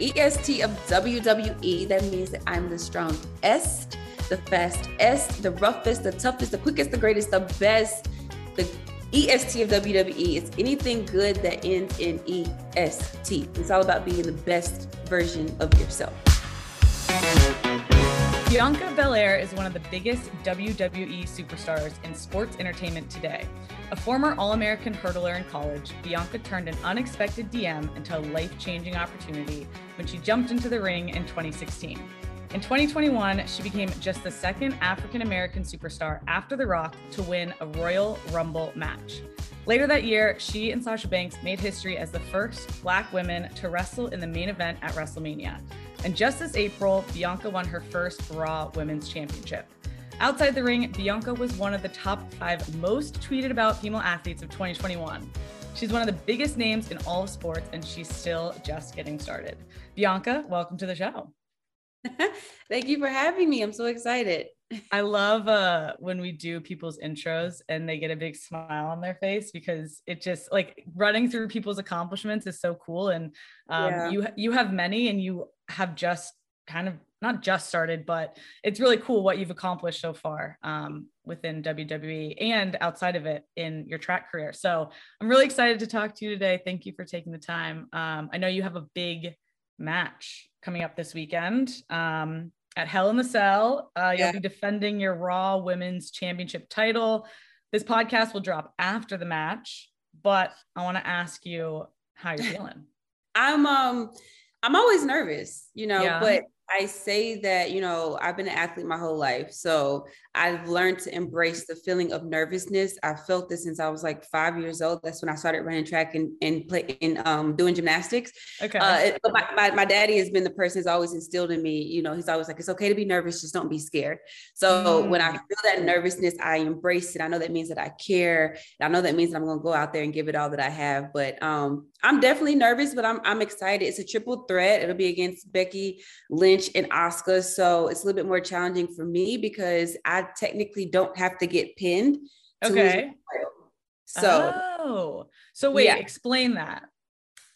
EST of WWE. That means that I'm the strongest, the fastest, the roughest, the toughest, the quickest, the greatest, the best. The EST of WWE is anything good that ends in EST. It's all about being the best version of yourself. Bianca Belair is one of the biggest WWE superstars in sports entertainment today. A former All American hurdler in college, Bianca turned an unexpected DM into a life changing opportunity when she jumped into the ring in 2016. In 2021, she became just the second African American superstar after The Rock to win a Royal Rumble match. Later that year, she and Sasha Banks made history as the first Black women to wrestle in the main event at WrestleMania. And just this April, Bianca won her first Raw Women's Championship. Outside the ring, Bianca was one of the top five most tweeted about female athletes of 2021. She's one of the biggest names in all of sports, and she's still just getting started. Bianca, welcome to the show. Thank you for having me. I'm so excited. I love uh, when we do people's intros and they get a big smile on their face because it just like running through people's accomplishments is so cool. And um, yeah. you you have many, and you have just kind of not just started, but it's really cool what you've accomplished so far um, within WWE and outside of it in your track career. So I'm really excited to talk to you today. Thank you for taking the time. Um, I know you have a big match coming up this weekend um, at Hell in the Cell. Uh, you'll yeah. be defending your Raw Women's Championship title. This podcast will drop after the match, but I want to ask you how you're feeling. I'm um I'm always nervous, you know, yeah. but I say that, you know, I've been an athlete my whole life. So I've learned to embrace the feeling of nervousness. I felt this since I was like five years old. That's when I started running track and, and play in um, doing gymnastics. Okay. Uh, but my, my, my, daddy has been the person who's always instilled in me, you know, he's always like, it's okay to be nervous, just don't be scared. So mm. when I mm. feel that nervousness, I embrace it. I know that means that I care. I know that means that I'm going to go out there and give it all that I have. But um, I'm definitely nervous, but I'm, I'm excited. It's a triple threat. It'll be against Becky Lynch and Asuka, So it's a little bit more challenging for me because I technically don't have to get pinned. To okay. So, oh, so wait, yeah. explain that.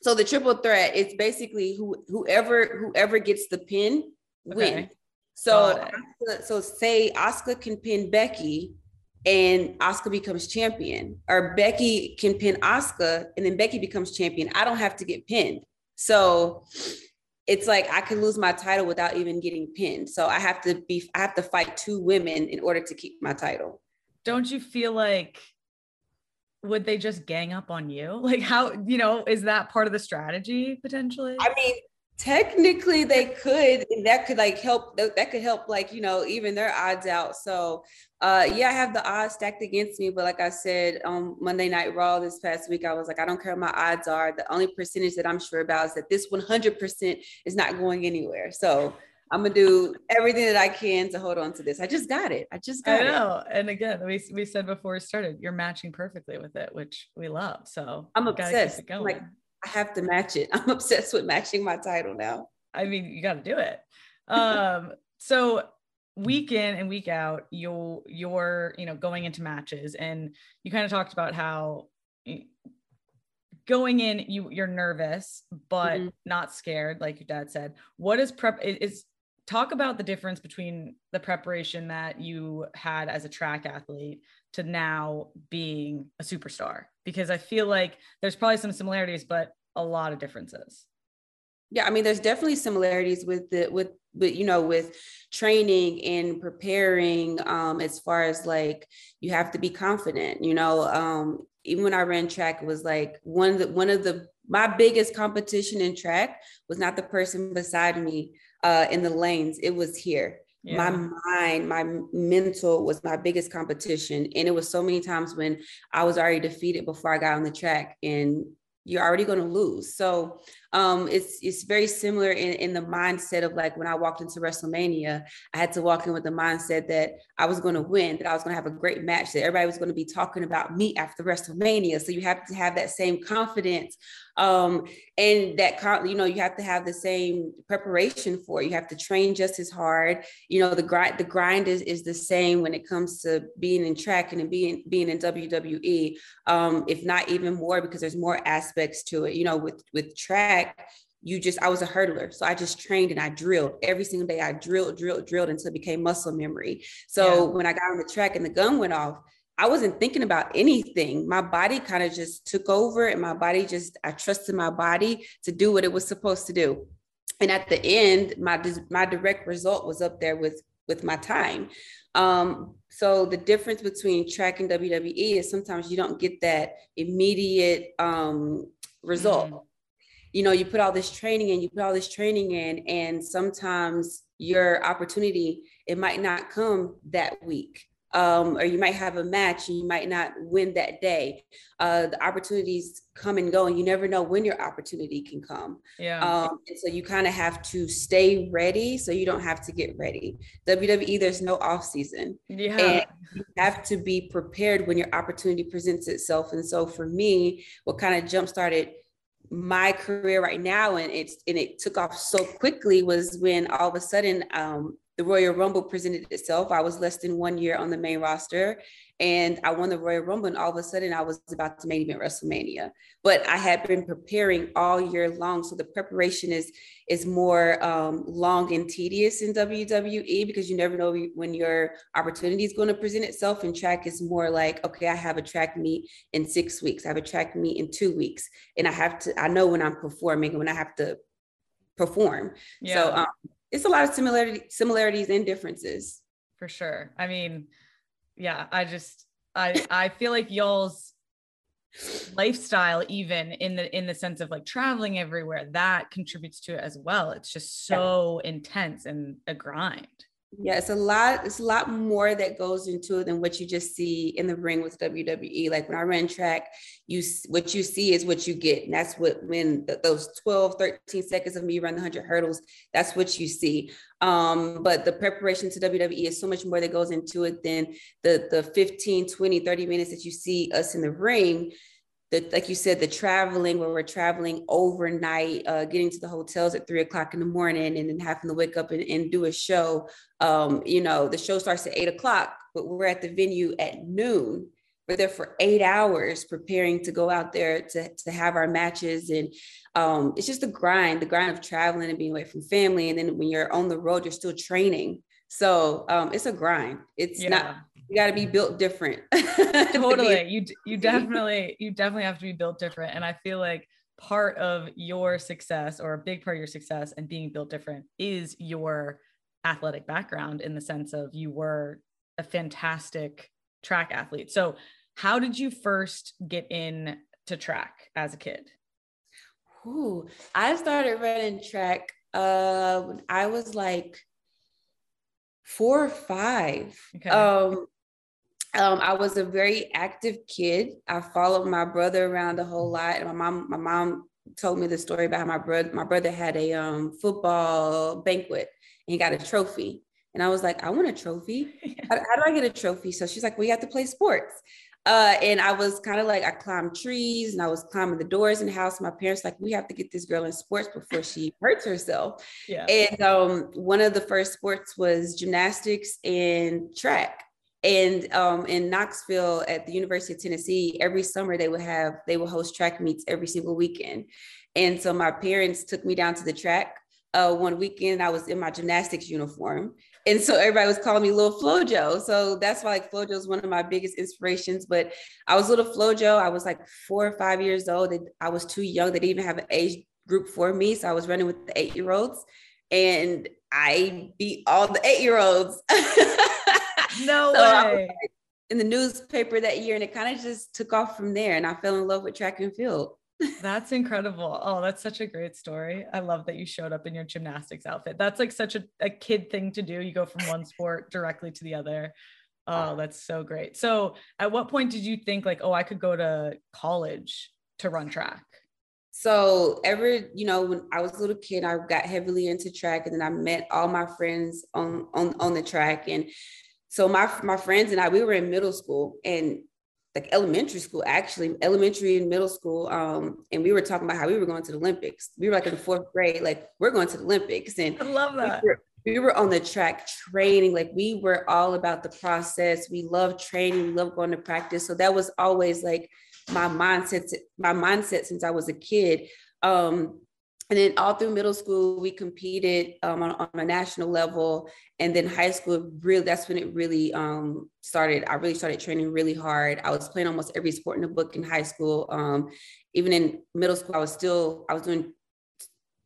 So the triple threat, it's basically who whoever whoever gets the pin okay. win. So so say Asuka can pin Becky and Asuka becomes champion, or Becky can pin Asuka, and then Becky becomes champion. I don't have to get pinned. So it's like I could lose my title without even getting pinned. So I have to be I have to fight two women in order to keep my title. Don't you feel like would they just gang up on you? Like how, you know, is that part of the strategy potentially? I mean, technically they could and that could like help that could help like you know even their odds out so uh yeah i have the odds stacked against me but like i said on monday night raw this past week i was like i don't care what my odds are the only percentage that i'm sure about is that this 100% is not going anywhere so I'm gonna do everything that I can to hold on to this. I just got it. I just got I know. It. And again, we, we said before we started, you're matching perfectly with it, which we love. So I'm obsessed. Like I have to match it. I'm obsessed with matching my title now. I mean, you got to do it. Um, so week in and week out, you'll you're you know going into matches, and you kind of talked about how going in you you're nervous but mm-hmm. not scared, like your dad said. What is prep? Is talk about the difference between the preparation that you had as a track athlete to now being a superstar because I feel like there's probably some similarities, but a lot of differences. Yeah, I mean, there's definitely similarities with the with but you know with training and preparing um as far as like you have to be confident you know um even when i ran track it was like one of the one of the my biggest competition in track was not the person beside me uh in the lanes it was here yeah. my mind my mental was my biggest competition and it was so many times when i was already defeated before i got on the track and you're already going to lose so um, it's it's very similar in, in the mindset of like when I walked into WrestleMania, I had to walk in with the mindset that I was going to win, that I was going to have a great match, that everybody was going to be talking about me after WrestleMania. So you have to have that same confidence, um, and that you know you have to have the same preparation for it. You have to train just as hard. You know the grind the grind is is the same when it comes to being in track and being being in WWE, um, if not even more because there's more aspects to it. You know with with track you just I was a hurdler. So I just trained and I drilled every single day. I drilled, drilled, drilled until it became muscle memory. So yeah. when I got on the track and the gun went off, I wasn't thinking about anything. My body kind of just took over and my body just I trusted my body to do what it was supposed to do. And at the end, my my direct result was up there with with my time. Um, so the difference between track and WWE is sometimes you don't get that immediate um, result. Mm-hmm. You know, you put all this training in, you put all this training in, and sometimes your opportunity it might not come that week um, or you might have a match and you might not win that day. Uh, the opportunities come and go, and you never know when your opportunity can come. Yeah. Um, and so you kind of have to stay ready so you don't have to get ready. WWE, there's no off season. Yeah. And you have to be prepared when your opportunity presents itself. And so for me, what kind of jump started my career right now and it's and it took off so quickly was when all of a sudden um, the Royal Rumble presented itself. I was less than one year on the main roster and I won the Royal Rumble. And all of a sudden, I was about to main event WrestleMania. But I had been preparing all year long. So the preparation is, is more um, long and tedious in WWE because you never know when your opportunity is going to present itself. And track is more like, okay, I have a track meet in six weeks, I have a track meet in two weeks. And I have to, I know when I'm performing when I have to perform. Yeah. So um, it's a lot of similarity similarities and differences for sure i mean yeah i just i i feel like y'all's lifestyle even in the in the sense of like traveling everywhere that contributes to it as well it's just so yeah. intense and a grind yeah, it's a lot. It's a lot more that goes into it than what you just see in the ring with WWE. Like when I ran track, you what you see is what you get, and that's what when those 12, 13 seconds of me run the 100 hurdles, that's what you see. Um, but the preparation to WWE is so much more that goes into it than the the 15, 20, 30 minutes that you see us in the ring the, like you said, the traveling where we're traveling overnight, uh, getting to the hotels at three o'clock in the morning and then having to wake up and, and do a show. Um, you know, the show starts at eight o'clock, but we're at the venue at noon. We're there for eight hours preparing to go out there to, to have our matches. And um, it's just the grind, the grind of traveling and being away from family. And then when you're on the road, you're still training. So um, it's a grind. It's yeah. not you got to be built different. totally. You you definitely you definitely have to be built different and I feel like part of your success or a big part of your success and being built different is your athletic background in the sense of you were a fantastic track athlete. So, how did you first get in to track as a kid? Ooh, I started running track uh, when I was like four or five. Okay. Um, um, I was a very active kid. I followed my brother around a whole lot. And my mom, my mom told me the story about how my brother, my brother had a um, football banquet and he got a trophy. And I was like, I want a trophy. How, how, do I get a trophy? So she's like, well, you have to play sports. Uh, and I was kind of like, I climbed trees and I was climbing the doors in the house. My parents like, we have to get this girl in sports before she hurts herself. Yeah. And um, one of the first sports was gymnastics and track. And um, in Knoxville at the University of Tennessee, every summer they would have, they would host track meets every single weekend. And so my parents took me down to the track uh, one weekend. I was in my gymnastics uniform. And so everybody was calling me Little Flojo. So that's why like Flojo is one of my biggest inspirations. But I was Little Flojo. I was like four or five years old. I was too young. They didn't even have an age group for me. So I was running with the eight year olds and I beat all the eight year olds. No so way. in the newspaper that year, and it kind of just took off from there. And I fell in love with track and field. That's incredible. Oh, that's such a great story. I love that you showed up in your gymnastics outfit. That's like such a, a kid thing to do. You go from one sport directly to the other. Oh, that's so great. So, at what point did you think, like, oh, I could go to college to run track? So, ever, you know, when I was a little kid, I got heavily into track, and then I met all my friends on on on the track, and so my my friends and I, we were in middle school and like elementary school, actually, elementary and middle school. Um, and we were talking about how we were going to the Olympics. We were like in the fourth grade, like we're going to the Olympics. And I love that. We were, we were on the track training, like we were all about the process. We love training, we love going to practice. So that was always like my mindset, my mindset since I was a kid. Um, and then all through middle school, we competed um, on, on, a national level. And then high school, really, that's when it really um, started. I really started training really hard. I was playing almost every sport in the book in high school. Um, even in middle school, I was still, I was doing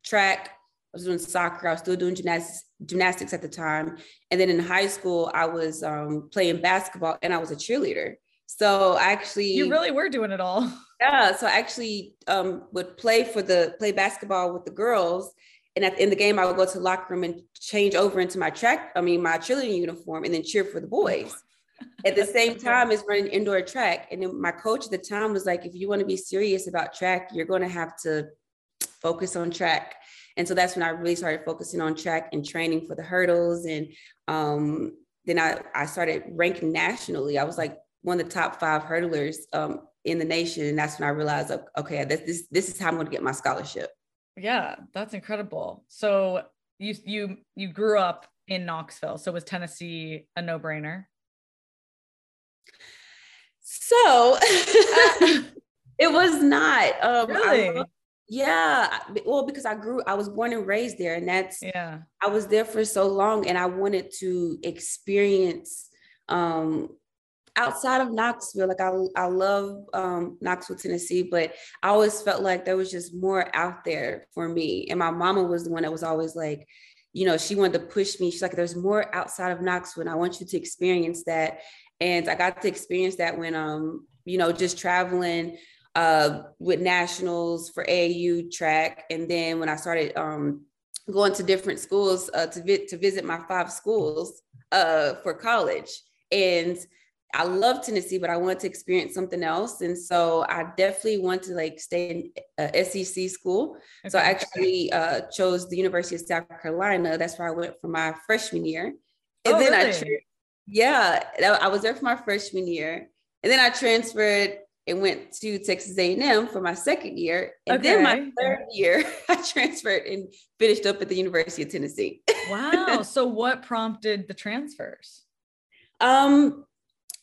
track, I was doing soccer, I was still doing gymnastics, gymnastics at the time. And then in high school, I was um, playing basketball and I was a cheerleader. So I actually You really were doing it all. Yeah. So I actually um, would play for the play basketball with the girls. And at, in the game, I would go to the locker room and change over into my track, I mean, my cheerleading uniform and then cheer for the boys. at the same time as running indoor track. And then my coach at the time was like, if you want to be serious about track, you're going to have to focus on track. And so that's when I really started focusing on track and training for the hurdles. And um, then I, I started ranking nationally. I was like one of the top five hurdlers um, in the nation. And that's when I realized, okay, this, this, this is how I'm going to get my scholarship. Yeah, that's incredible. So you, you, you grew up in Knoxville. So was Tennessee a no brainer? So it was not. Um, really? I, yeah. Well, because I grew, I was born and raised there, and that's yeah. I was there for so long, and I wanted to experience um, outside of Knoxville, like I, I love um, Knoxville, Tennessee, but I always felt like there was just more out there for me. And my mama was the one that was always like, you know, she wanted to push me. She's like, there's more outside of Knoxville, and I want you to experience that. And I got to experience that when, um, you know, just traveling uh, with nationals for AAU track, and then when I started um, going to different schools uh, to vi- to visit my five schools uh, for college, and I love Tennessee, but I wanted to experience something else. And so I definitely want to like stay in a SEC school. Okay. So I actually uh, chose the University of South Carolina. That's where I went for my freshman year. And oh, then really? I, tra- yeah, I was there for my freshman year. And then I transferred and went to Texas A&M for my second year. And okay. then my third year, I transferred and finished up at the University of Tennessee. wow. So what prompted the transfers? Um,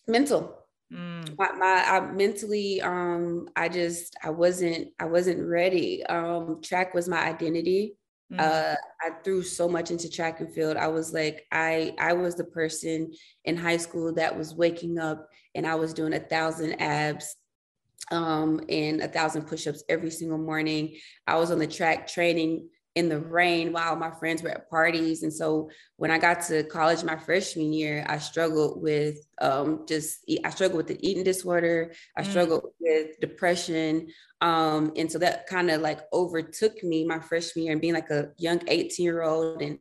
mental. Mm. my, my I mentally um i just i wasn't i wasn't ready. Um track was my identity. Mm. uh i threw so much into track and field. I was like i i was the person in high school that was waking up and i was doing a thousand abs um and a thousand push-ups every single morning. I was on the track training in the rain while my friends were at parties. And so when I got to college my freshman year, I struggled with um, just, I struggled with the eating disorder. I mm. struggled with depression. Um, and so that kind of like overtook me my freshman year and being like a young 18 year old and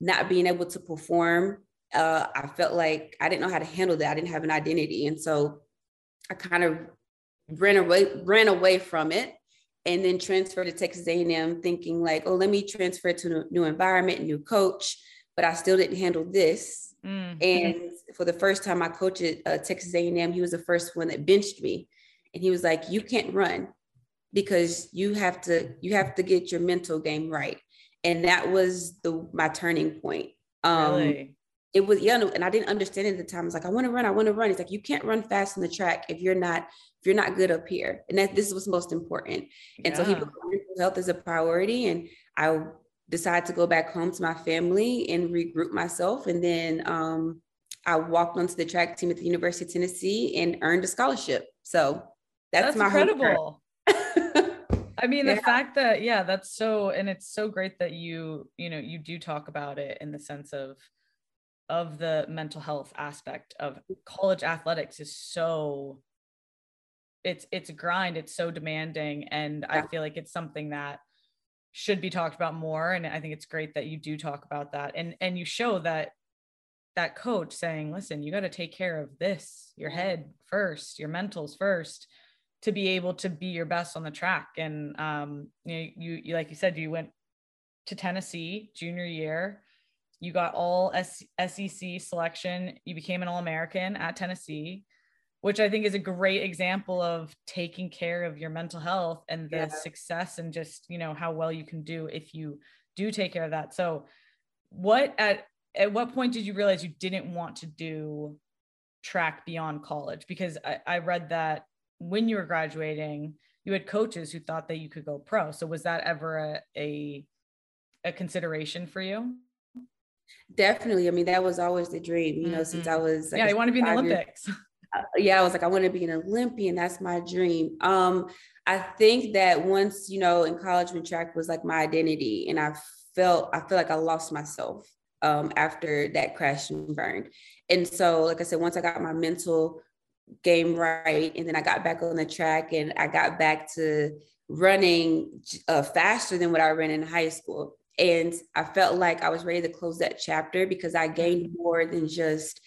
not being able to perform. Uh, I felt like I didn't know how to handle that. I didn't have an identity. And so I kind of ran away, ran away from it and then transfer to Texas A&M thinking like, oh, let me transfer to a new environment, new coach, but I still didn't handle this. Mm-hmm. And for the first time I coached at uh, Texas A&M, he was the first one that benched me. And he was like, you can't run because you have to, you have to get your mental game right. And that was the, my turning point. Um, really? It was, yeah, and I didn't understand it at the time. I was like, I want to run, I want to run. It's like, you can't run fast on the track if you're not if you're not good up here. And that this is what's most important. And yeah. so he put mental health as a priority. And I decided to go back home to my family and regroup myself. And then um, I walked onto the track team at the University of Tennessee and earned a scholarship. So that's, that's my incredible. I mean, the yeah. fact that, yeah, that's so, and it's so great that you, you know, you do talk about it in the sense of, of the mental health aspect of college athletics is so it's it's a grind. It's so demanding. And yeah. i feel like it's something that should be talked about more. And i think it's great that you do talk about that. And and you show that that coach saying listen you got to take care of this your head first your mentals first to be able to be your best on the track. And um you know, you, you like you said you went to tennessee junior year you got all SEC selection you became an all-american at tennessee which I think is a great example of taking care of your mental health and the yeah. success and just, you know, how well you can do if you do take care of that. So what at at what point did you realize you didn't want to do track beyond college? Because I, I read that when you were graduating, you had coaches who thought that you could go pro. So was that ever a, a, a consideration for you? Definitely. I mean, that was always the dream, you know, mm-hmm. since I mm-hmm. was like yeah, I want to be in the Olympics. Years, uh, yeah, I was like, I want to be an Olympian. That's my dream. Um, I think that once, you know, in college when track was like my identity and I felt, I feel like I lost myself um, after that crash and burned. And so, like I said, once I got my mental game right, and then I got back on the track and I got back to running uh, faster than what I ran in high school. And I felt like I was ready to close that chapter because I gained more than just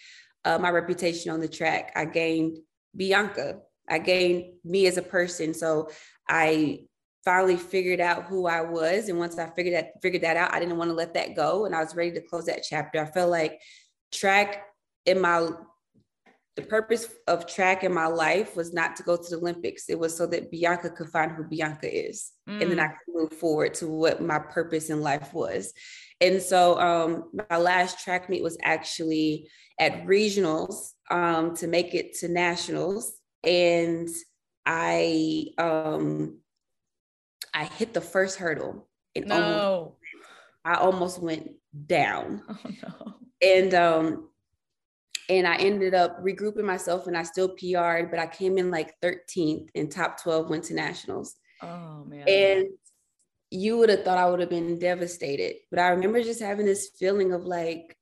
uh, my reputation on the track. I gained Bianca. I gained me as a person. So I finally figured out who I was. And once I figured that figured that out, I didn't want to let that go. And I was ready to close that chapter. I felt like track in my the purpose of track in my life was not to go to the Olympics. It was so that Bianca could find who Bianca is. Mm. And then I mm. could move forward to what my purpose in life was. And so um, my last track meet was actually at regionals um, to make it to nationals. And I um, I hit the first hurdle and no. almost, I almost went down. Oh no. And um and I ended up regrouping myself and I still PR'd, but I came in like 13th in top 12 went to nationals. Oh man. And you would have thought I would have been devastated. But I remember just having this feeling of like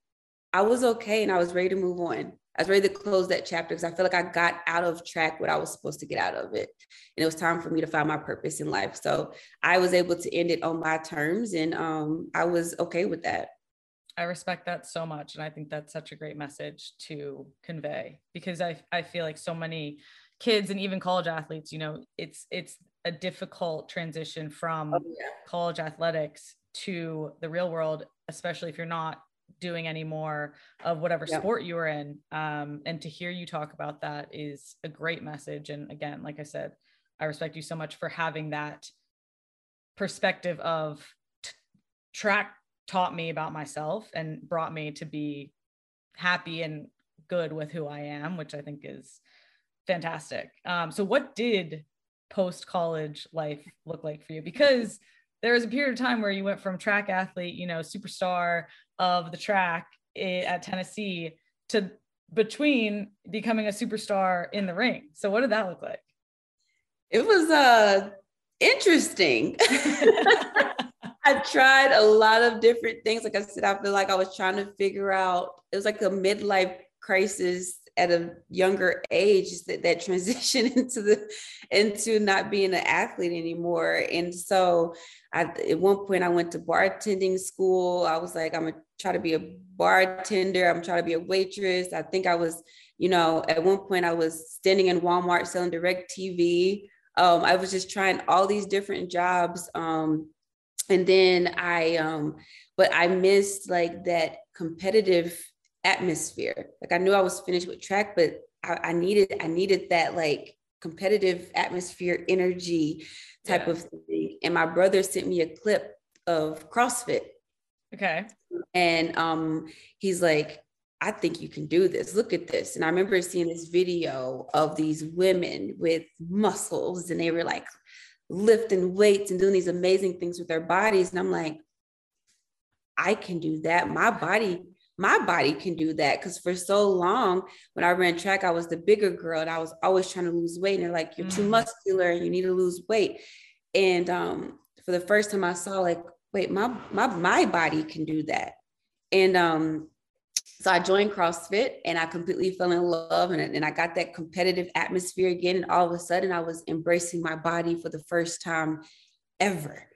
I was okay and I was ready to move on. I was ready to close that chapter because I feel like I got out of track what I was supposed to get out of it. And it was time for me to find my purpose in life. So I was able to end it on my terms and um, I was okay with that. I respect that so much. And I think that's such a great message to convey because I, I feel like so many kids and even college athletes, you know, it's it's a difficult transition from oh, yeah. college athletics to the real world, especially if you're not doing any more of whatever yeah. sport you were in. Um, and to hear you talk about that is a great message. And again, like I said, I respect you so much for having that perspective of t- track taught me about myself and brought me to be happy and good with who I am, which I think is fantastic. Um, so, what did post college life look like for you? Because there was a period of time where you went from track athlete, you know, superstar of the track at Tennessee to between becoming a superstar in the ring. So what did that look like? It was uh interesting. I tried a lot of different things. Like I said, I feel like I was trying to figure out, it was like a midlife crisis at a younger age that, that transition into the into not being an athlete anymore. And so I, at one point I went to bartending school. I was like, I'm gonna try to be a bartender. I'm trying to be a waitress. I think I was, you know, at one point I was standing in Walmart selling DirecTV. Um, I was just trying all these different jobs. Um, and then I, um, but I missed like that competitive atmosphere. Like I knew I was finished with track, but I, I needed, I needed that like competitive atmosphere, energy type yeah. of thing. And my brother sent me a clip of CrossFit. Okay. And um, he's like, I think you can do this. Look at this. And I remember seeing this video of these women with muscles, and they were like lifting weights and doing these amazing things with their bodies. And I'm like, I can do that. My body my body can do that because for so long when i ran track i was the bigger girl and i was always trying to lose weight and they're like you're too mm. muscular and you need to lose weight and um, for the first time i saw like wait my my my body can do that and um so i joined crossfit and i completely fell in love and, and i got that competitive atmosphere again and all of a sudden i was embracing my body for the first time ever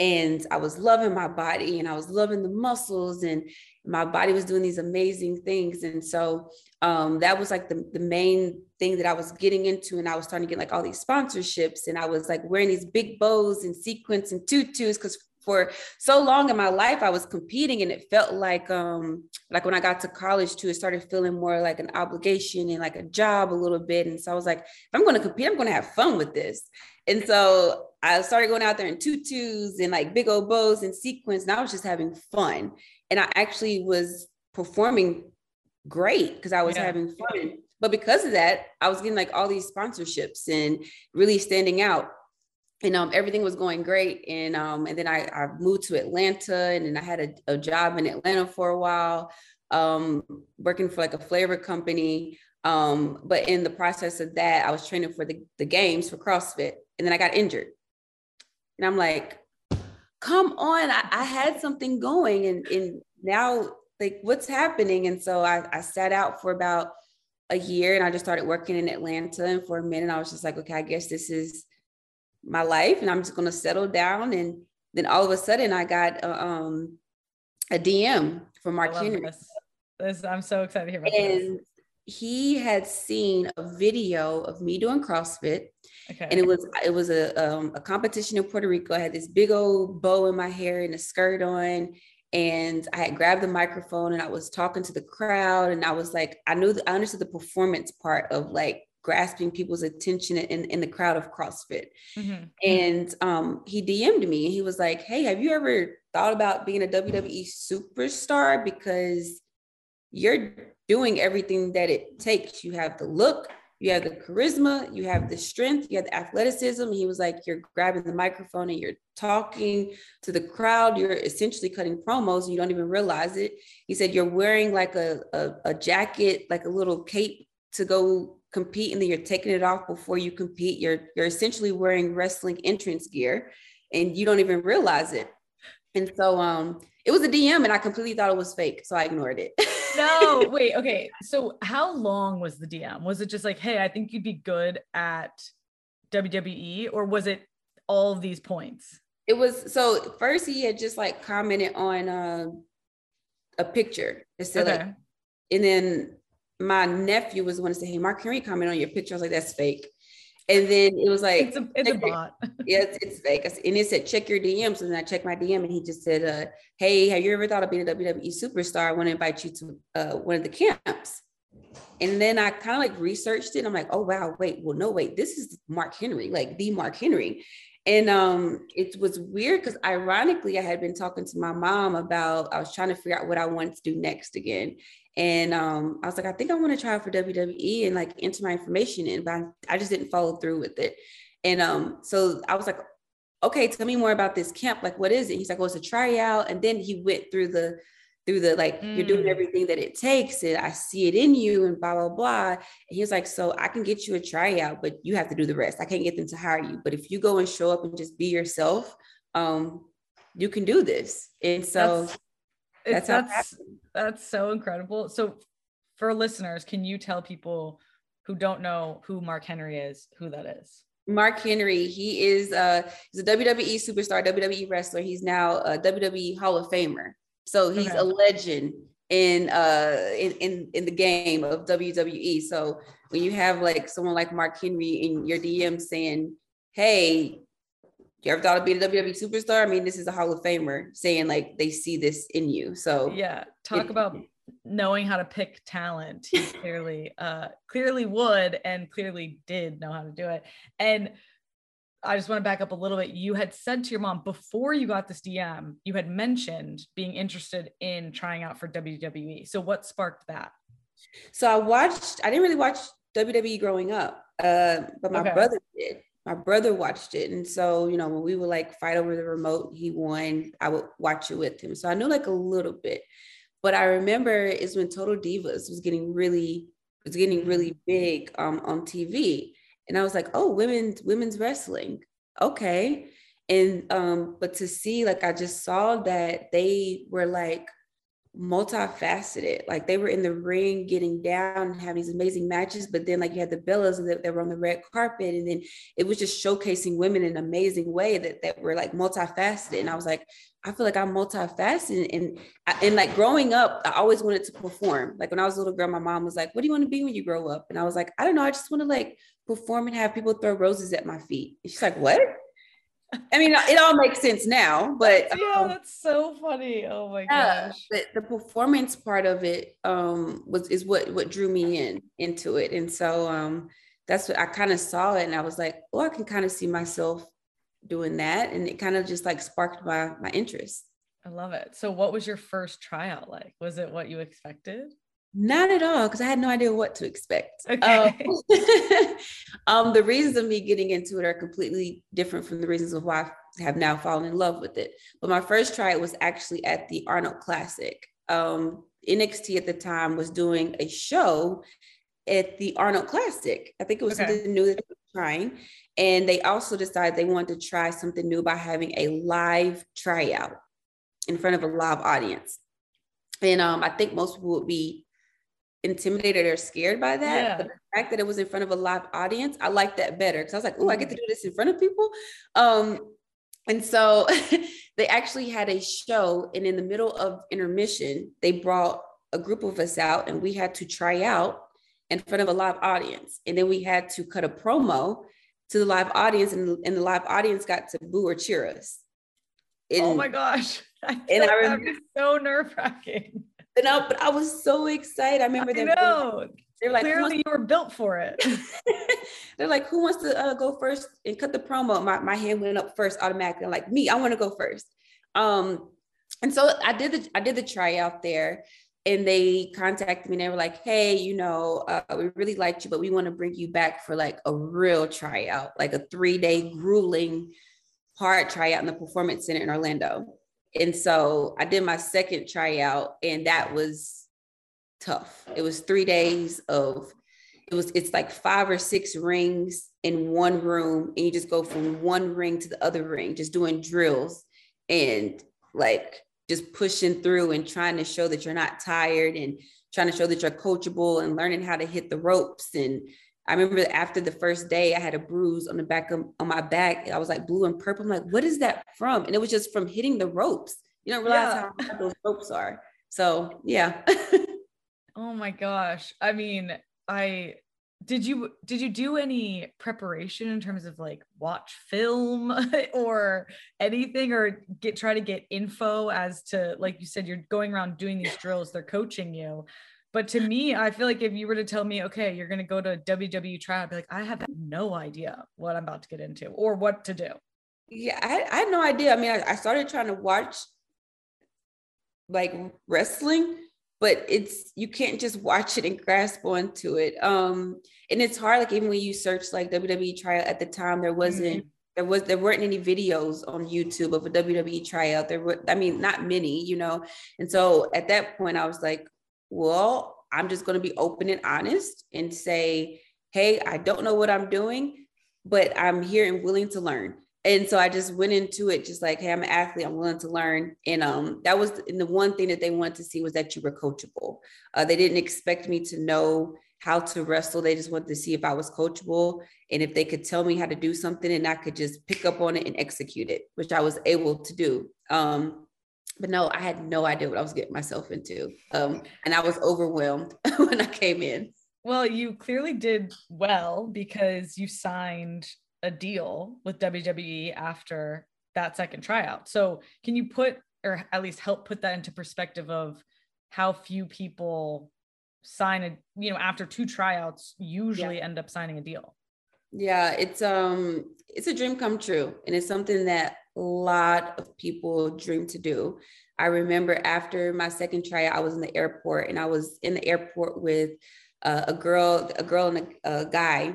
and I was loving my body and I was loving the muscles and my body was doing these amazing things. And so um, that was like the, the main thing that I was getting into. And I was starting to get like all these sponsorships and I was like wearing these big bows and sequins and tutus because for so long in my life I was competing and it felt like um like when I got to college too it started feeling more like an obligation and like a job a little bit and so I was like if I'm going to compete I'm going to have fun with this and so I started going out there in tutus and like big old bows and sequins, and I was just having fun. And I actually was performing great because I was yeah. having fun. But because of that, I was getting like all these sponsorships and really standing out. And um, everything was going great. And um, and then I, I moved to Atlanta, and then I had a, a job in Atlanta for a while, um, working for like a flavor company. Um, but in the process of that, I was training for the, the games for CrossFit, and then I got injured. And I'm like, come on, I, I had something going, and and now like what's happening? And so I, I sat out for about a year, and I just started working in Atlanta. And for a minute, I was just like, okay, I guess this is my life and I'm just going to settle down. And then all of a sudden I got a, um, a DM from Mark Henry. This. This, I'm so excited to hear about and this. he had seen a video of me doing CrossFit. Okay. And it was it was a um, a competition in Puerto Rico. I had this big old bow in my hair and a skirt on, and I had grabbed the microphone and I was talking to the crowd. And I was like, I knew the, I understood the performance part of like grasping people's attention in, in the crowd of CrossFit. Mm-hmm. And um, he DM'd me and he was like, Hey, have you ever thought about being a WWE superstar? Because you're doing everything that it takes. You have the look, you have the charisma, you have the strength, you have the athleticism. He was like, You're grabbing the microphone and you're talking to the crowd. You're essentially cutting promos and you don't even realize it. He said, You're wearing like a, a, a jacket, like a little cape to go compete and then you're taking it off before you compete. You're you're essentially wearing wrestling entrance gear and you don't even realize it. And so um it was a DM and I completely thought it was fake. So I ignored it. no, wait, okay. So how long was the DM? Was it just like, hey, I think you'd be good at WWE, or was it all of these points? It was so first he had just like commented on uh, a picture. It said okay. like, and then my nephew was the one to say, Hey, Mark, can we comment on your picture? I was like, That's fake. And then it was like, It's a, it's a bot. yeah, it's, it's, fake. And it said, Check your DMs. And then I checked my DM and he just said, uh, Hey, have you ever thought of being a WWE superstar? I want to invite you to uh, one of the camps. And then I kind of like researched it. I'm like, oh wow, wait, well, no, wait, this is Mark Henry, like the Mark Henry. And um, it was weird because ironically, I had been talking to my mom about I was trying to figure out what I wanted to do next again. And um, I was like, I think I want to try for WWE and like enter my information in, but I, just didn't follow through with it. And um, so I was like, okay, tell me more about this camp. Like, what is it? He's like, well, it's a tryout. And then he went through the through the like mm. you're doing mm. everything that it takes and I see it in you and blah blah blah. And he was like, so I can get you a tryout, but you have to do the rest. I can't get them to hire you. But if you go and show up and just be yourself, um, you can do this. And so that's that's that's, that's so incredible. So for listeners, can you tell people who don't know who Mark Henry is, who that is? Mark Henry, he is uh he's a WWE superstar, WWE wrestler. He's now a WWE Hall of Famer. So he's okay. a legend in uh in, in in the game of WWE. So when you have like someone like Mark Henry in your DM saying, "Hey, you ever thought of being a WWE superstar? I mean, this is a Hall of Famer saying like they see this in you. So yeah, talk it, about knowing how to pick talent. He clearly uh clearly would and clearly did know how to do it. And I just want to back up a little bit. You had said to your mom before you got this DM, you had mentioned being interested in trying out for WWE. So what sparked that? So I watched, I didn't really watch WWE growing up, uh, but my okay. brother did my brother watched it. And so, you know, when we would like fight over the remote, he won, I would watch it with him. So I knew like a little bit. But I remember is when Total Divas was getting really, was getting really big um, on TV. And I was like, oh, women's women's wrestling. Okay. And um, but to see, like I just saw that they were like multifaceted. Like they were in the ring getting down and having these amazing matches, but then like you had the Bellas that, that were on the red carpet, and then it was just showcasing women in an amazing way that that were like multifaceted. And I was like, I feel like I'm multifaceted, and and like growing up, I always wanted to perform. Like when I was a little girl, my mom was like, "What do you want to be when you grow up?" And I was like, "I don't know. I just want to like perform and have people throw roses at my feet." And she's like, "What?" I mean, it all makes sense now, but yeah, um, that's so funny. Oh my yeah, gosh! But the performance part of it um, was is what what drew me in into it, and so um, that's what I kind of saw it, and I was like, oh, I can kind of see myself doing that, and it kind of just like sparked my my interest. I love it. So, what was your first tryout like? Was it what you expected? Not at all, because I had no idea what to expect. Okay. Um, um, the reasons of me getting into it are completely different from the reasons of why I have now fallen in love with it. But my first try was actually at the Arnold Classic. Um, NXT at the time was doing a show at the Arnold Classic. I think it was okay. something new that they were trying. And they also decided they wanted to try something new by having a live tryout in front of a live audience. And um, I think most people would be intimidated or scared by that. Yeah. But the fact that it was in front of a live audience, I like that better. Cause I was like, oh, I get to mm. do this in front of people. Um, and so they actually had a show, and in the middle of intermission, they brought a group of us out, and we had to try out in front of a live audience. And then we had to cut a promo to the live audience, and, and the live audience got to boo or cheer us. And, oh my gosh. I and I remember so nerve wracking. No, but I was so excited. I remember. No, they're like, clearly you were built for it. they're like, who wants to uh, go first and cut the promo? My, my hand went up first automatically. I'm like, me, I want to go first. Um, and so I did the I did the tryout there, and they contacted me and they were like, hey, you know, uh, we really liked you, but we want to bring you back for like a real tryout, like a three day grueling, hard tryout in the Performance Center in Orlando. And so I did my second tryout, and that was tough. It was three days of it was it's like five or six rings in one room, and you just go from one ring to the other ring, just doing drills and like just pushing through and trying to show that you're not tired and trying to show that you're coachable and learning how to hit the ropes and I remember after the first day, I had a bruise on the back of on my back. I was like blue and purple. I'm like, what is that from? And it was just from hitting the ropes. You don't realize yeah. how those ropes are. So yeah. oh my gosh. I mean, I did you did you do any preparation in terms of like watch film or anything or get try to get info as to like you said you're going around doing these drills they're coaching you but to me, I feel like if you were to tell me, okay, you're going to go to WWE trial, I'd be like, I have no idea what I'm about to get into or what to do. Yeah, I, I had no idea. I mean, I, I started trying to watch like wrestling, but it's you can't just watch it and grasp onto it. Um, and it's hard. Like even when you search like WWE trial at the time, there wasn't. Mm-hmm there was there weren't any videos on YouTube of a WWE tryout. There were, I mean, not many, you know. And so at that point, I was like, well, I'm just going to be open and honest and say, hey, I don't know what I'm doing, but I'm here and willing to learn. And so I just went into it just like, hey, I'm an athlete, I'm willing to learn. And um, that was and the one thing that they wanted to see was that you were coachable. Uh, they didn't expect me to know how to wrestle. They just wanted to see if I was coachable and if they could tell me how to do something and I could just pick up on it and execute it, which I was able to do. Um, but no, I had no idea what I was getting myself into. Um, and I was overwhelmed when I came in. Well, you clearly did well because you signed a deal with WWE after that second tryout. So, can you put, or at least help put that into perspective of how few people sign a, you know, after two tryouts usually yeah. end up signing a deal? Yeah, it's um it's a dream come true and it's something that lot of people dream to do. I remember after my second tryout, I was in the airport and I was in the airport with uh, a girl, a girl and a, a guy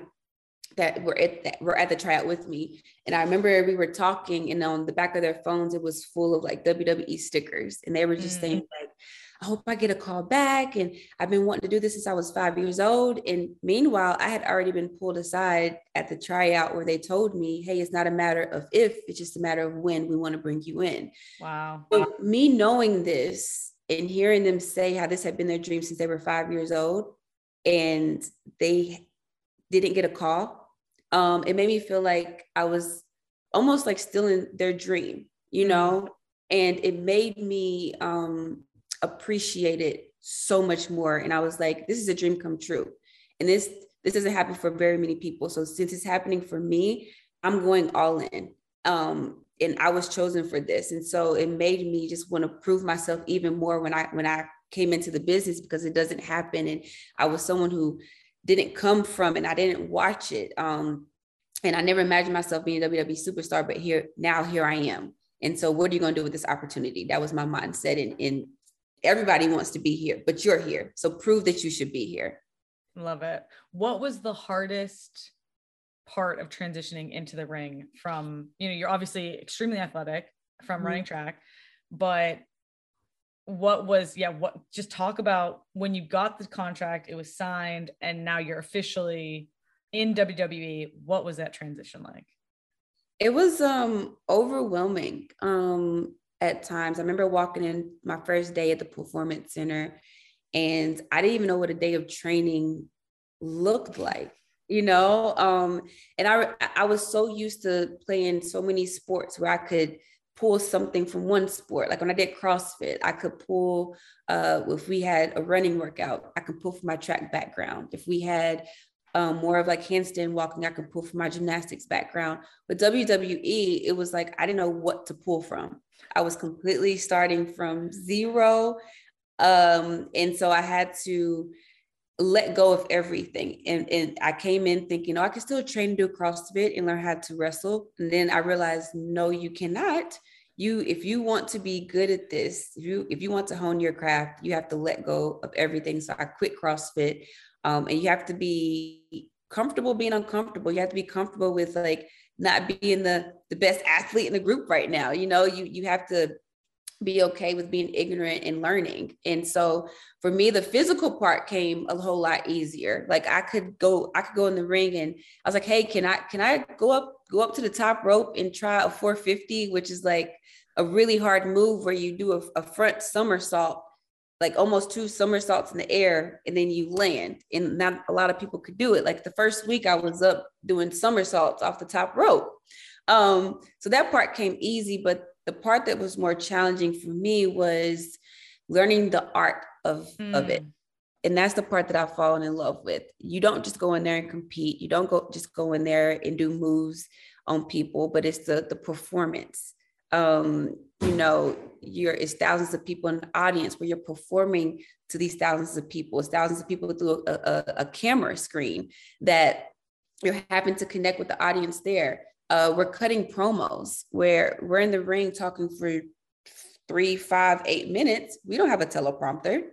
that were at that were at the tryout with me. And I remember we were talking, and on the back of their phones, it was full of like WWE stickers, and they were just mm. saying like, I hope I get a call back. And I've been wanting to do this since I was five years old. And meanwhile, I had already been pulled aside at the tryout where they told me, hey, it's not a matter of if, it's just a matter of when we want to bring you in. Wow. So me knowing this and hearing them say how this had been their dream since they were five years old and they didn't get a call, um, it made me feel like I was almost like still in their dream, you mm-hmm. know? And it made me um, appreciate it so much more. And I was like, this is a dream come true. And this this doesn't happen for very many people. So since it's happening for me, I'm going all in. Um, and I was chosen for this. And so it made me just want to prove myself even more when I when I came into the business because it doesn't happen. And I was someone who didn't come from and I didn't watch it. Um, and I never imagined myself being a WWE superstar, but here now here I am. And so what are you going to do with this opportunity? That was my mindset. And, and everybody wants to be here, but you're here. So prove that you should be here. Love it. What was the hardest part of transitioning into the ring from, you know, you're obviously extremely athletic from mm-hmm. running track, but what was yeah what just talk about when you got the contract it was signed and now you're officially in WWE what was that transition like it was um overwhelming um at times i remember walking in my first day at the performance center and i didn't even know what a day of training looked like you know um and i i was so used to playing so many sports where i could pull something from one sport. Like when I did CrossFit, I could pull, uh, if we had a running workout, I could pull from my track background. If we had um, more of like handstand walking, I could pull from my gymnastics background. But WWE, it was like I didn't know what to pull from. I was completely starting from zero. Um, and so I had to let go of everything. And, and I came in thinking, oh, I can still train to do CrossFit and learn how to wrestle. And then I realized, no, you cannot. You, if you want to be good at this, if you if you want to hone your craft, you have to let go of everything. So I quit CrossFit. Um, and you have to be comfortable being uncomfortable. You have to be comfortable with like not being the the best athlete in the group right now. You know, you you have to be okay with being ignorant and learning. And so for me, the physical part came a whole lot easier. Like I could go, I could go in the ring and I was like, hey, can I can I go up, go up to the top rope and try a 450, which is like a really hard move where you do a, a front somersault, like almost two somersaults in the air, and then you land. And not a lot of people could do it. Like the first week I was up doing somersaults off the top rope. Um, so that part came easy, but the part that was more challenging for me was learning the art of, mm. of it. Mm. And that's the part that I've fallen in love with. You don't just go in there and compete. You don't go just go in there and do moves on people, but it's the the performance. Um, you know, you're it's thousands of people in the audience where you're performing to these thousands of people. It's thousands of people through a, a, a camera screen that you're having to connect with the audience there uh, we're cutting promos where we're in the ring talking for three, five, eight minutes. We don't have a teleprompter.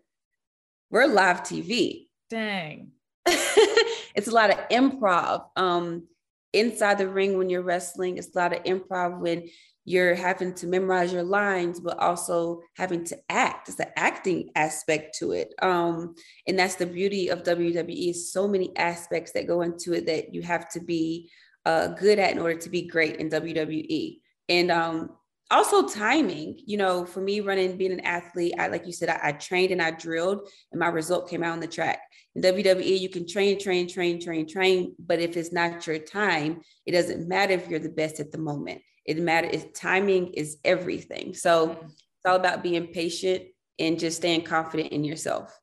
We're live TV. Dang. it's a lot of improv. Um, inside the ring when you're wrestling, it's a lot of improv when you're having to memorize your lines, but also having to act. It's the acting aspect to it. Um, and that's the beauty of WWE. So many aspects that go into it that you have to be uh, good at in order to be great in WWE. And um, also timing, you know, for me running, being an athlete, I, like you said, I, I, trained and I drilled and my result came out on the track. In WWE, you can train, train, train, train, train, but if it's not your time, it doesn't matter if you're the best at the moment. It matters, timing is everything. So mm-hmm. it's all about being patient and just staying confident in yourself.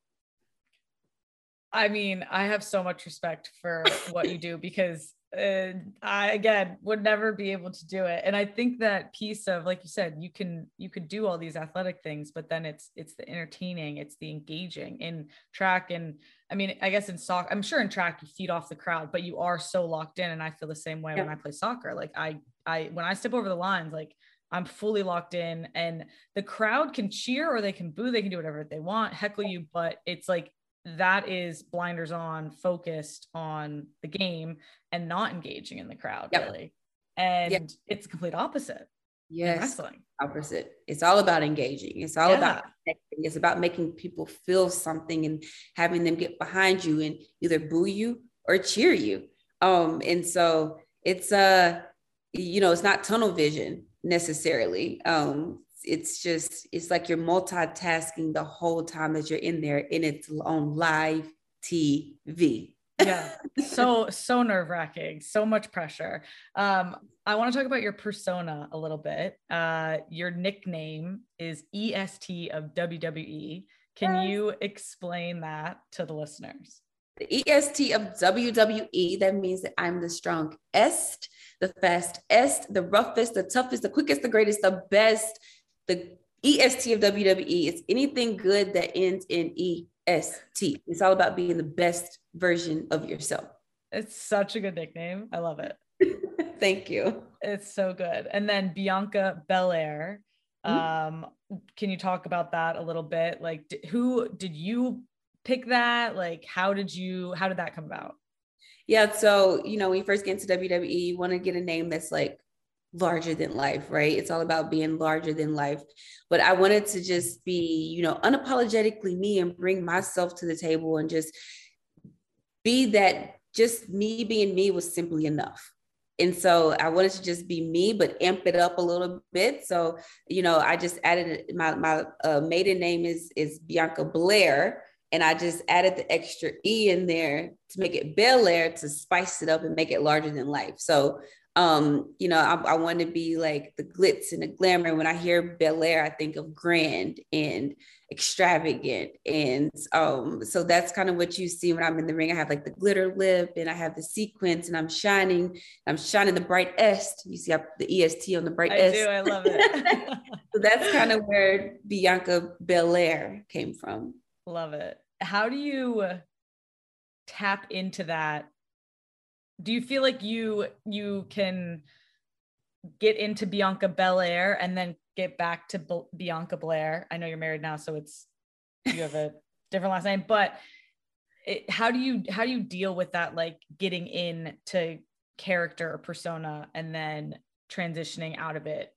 I mean, I have so much respect for what you do because and I again would never be able to do it. And I think that piece of like you said, you can you could do all these athletic things, but then it's it's the entertaining, it's the engaging in track. And I mean, I guess in soccer, I'm sure in track you feed off the crowd, but you are so locked in. And I feel the same way yeah. when I play soccer. Like I I when I step over the lines, like I'm fully locked in and the crowd can cheer or they can boo, they can do whatever they want, heckle you, but it's like that is blinders on focused on the game and not engaging in the crowd yep. really and yep. it's complete opposite yes opposite it's all about engaging it's all yeah. about connecting. it's about making people feel something and having them get behind you and either boo you or cheer you um and so it's uh you know it's not tunnel vision necessarily. Um it's just it's like you're multitasking the whole time that you're in there and it's on live TV. yeah. So so nerve-wracking so much pressure. Um i want to talk about your persona a little bit. Uh your nickname is est of wwe can you explain that to the listeners? The est of wwe that means that i'm the strongest the fastest the roughest the toughest the quickest the greatest the best the EST of WWE is anything good that ends in EST. It's all about being the best version of yourself. It's such a good nickname. I love it. Thank you. It's so good. And then Bianca Belair. Mm-hmm. Um, can you talk about that a little bit? Like, who did you pick that? Like, how did you, how did that come about? Yeah. So, you know, when you first get into WWE, you want to get a name that's like larger than life, right? It's all about being larger than life. But I wanted to just be, you know, unapologetically me and bring myself to the table and just be that just me being me was simply enough. And so I wanted to just be me, but amp it up a little bit. So, you know, I just added my, my uh, maiden name is, is Bianca Blair. And I just added the extra E in there to make it Belair to spice it up and make it larger than life. So um, you know, I, I want to be like the glitz and the glamour. When I hear Belair, I think of grand and extravagant. And um, so that's kind of what you see when I'm in the ring. I have like the glitter lip and I have the sequence and I'm shining. I'm shining the bright est. You see the EST on the bright I est. do. I love it. so that's kind of where Bianca Belair came from. Love it. How do you tap into that do you feel like you you can get into Bianca Belair and then get back to B- Bianca Blair? I know you're married now, so it's you have a different last name, but it, how do you how do you deal with that like getting in to character or persona and then transitioning out of it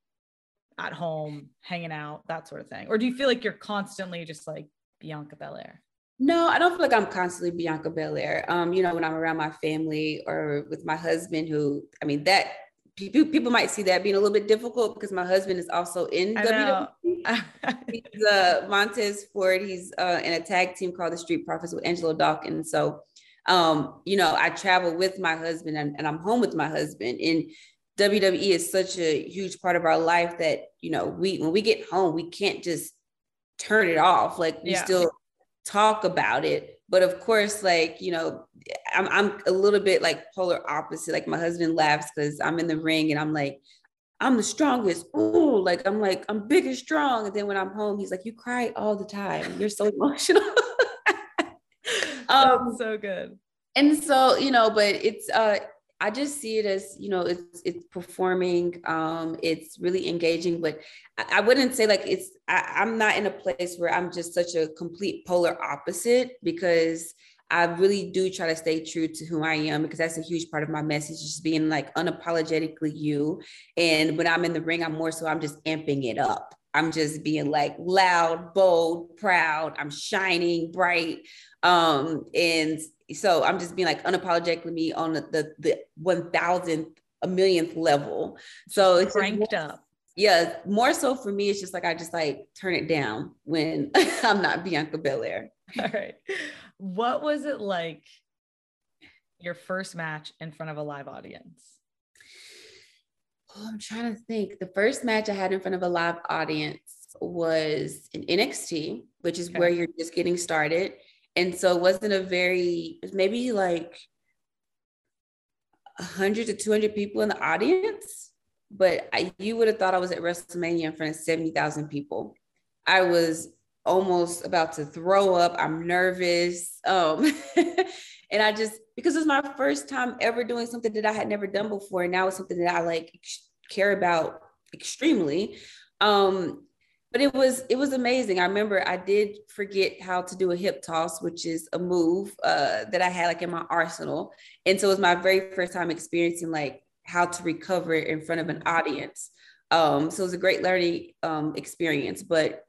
at home, hanging out, that sort of thing? Or do you feel like you're constantly just like Bianca Belair? No, I don't feel like I'm constantly Bianca Belair. Um, you know, when I'm around my family or with my husband, who I mean, that people people might see that being a little bit difficult because my husband is also in WWE. he's uh, Montez Ford. He's uh, in a tag team called the Street Profits with Angelo Dawkins. So, um, you know, I travel with my husband and, and I'm home with my husband. And WWE is such a huge part of our life that you know we when we get home we can't just turn it off. Like we yeah. still talk about it. But of course like you know i'm, I'm a little bit like polar opposite. Like my husband laughs because i'm in the ring and i'm like i'm the strongest. Oh like i'm like i'm big and strong. And then when i'm home he's like you cry all the time. You're so emotional. Um so good. and so you know but it's uh I just see it as you know it's it's performing, um, it's really engaging, but I, I wouldn't say like it's I, I'm not in a place where I'm just such a complete polar opposite because I really do try to stay true to who I am because that's a huge part of my message, just being like unapologetically you. And when I'm in the ring, I'm more so I'm just amping it up. I'm just being like loud, bold, proud. I'm shining bright. Um, and so I'm just being like unapologetically me on the the, the one thousandth a millionth level. So it's cranked up. Yeah, more so for me, it's just like I just like turn it down when I'm not Bianca Belair. All right. What was it like your first match in front of a live audience? Oh, I'm trying to think. The first match I had in front of a live audience was in NXT, which is okay. where you're just getting started. And so it wasn't a very, maybe like 100 to 200 people in the audience, but I, you would have thought I was at WrestleMania in front of 70,000 people. I was almost about to throw up. I'm nervous. Um, and I just, because it's my first time ever doing something that I had never done before. And now it's something that I like care about extremely. Um, but it was it was amazing. I remember I did forget how to do a hip toss, which is a move uh, that I had like in my arsenal, and so it was my very first time experiencing like how to recover in front of an audience. Um, so it was a great learning um, experience. But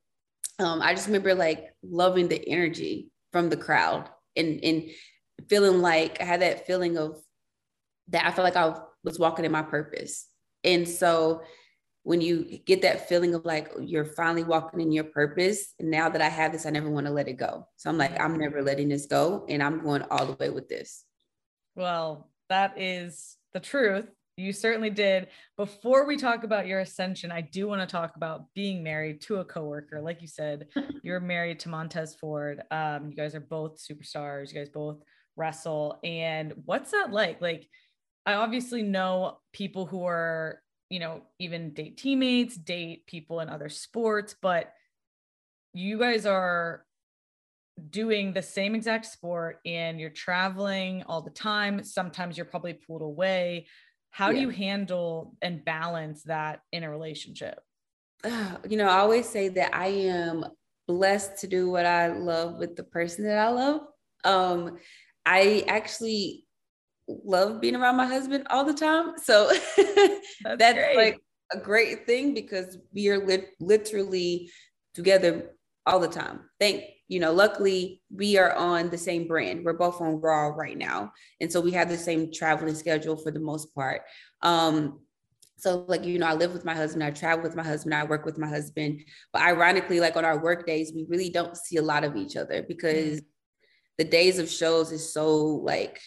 um, I just remember like loving the energy from the crowd and and feeling like I had that feeling of that I felt like I was walking in my purpose, and so when you get that feeling of like you're finally walking in your purpose and now that i have this i never want to let it go. So i'm like i'm never letting this go and i'm going all the way with this. Well that is the truth. You certainly did. Before we talk about your ascension i do want to talk about being married to a coworker. Like you said you're married to montez ford. Um, you guys are both superstars. You guys both wrestle. And what's that like? Like i obviously know people who are you know, even date teammates, date people in other sports, but you guys are doing the same exact sport and you're traveling all the time. Sometimes you're probably pulled away. How yeah. do you handle and balance that in a relationship? you know, I always say that I am blessed to do what I love with the person that I love. Um, I actually love being around my husband all the time. So that's, that's like a great thing because we are li- literally together all the time. Thank you know, luckily we are on the same brand. We're both on Raw right now. And so we have the same traveling schedule for the most part. Um, so like, you know, I live with my husband, I travel with my husband, I work with my husband. But ironically, like on our work days, we really don't see a lot of each other because mm. the days of shows is so like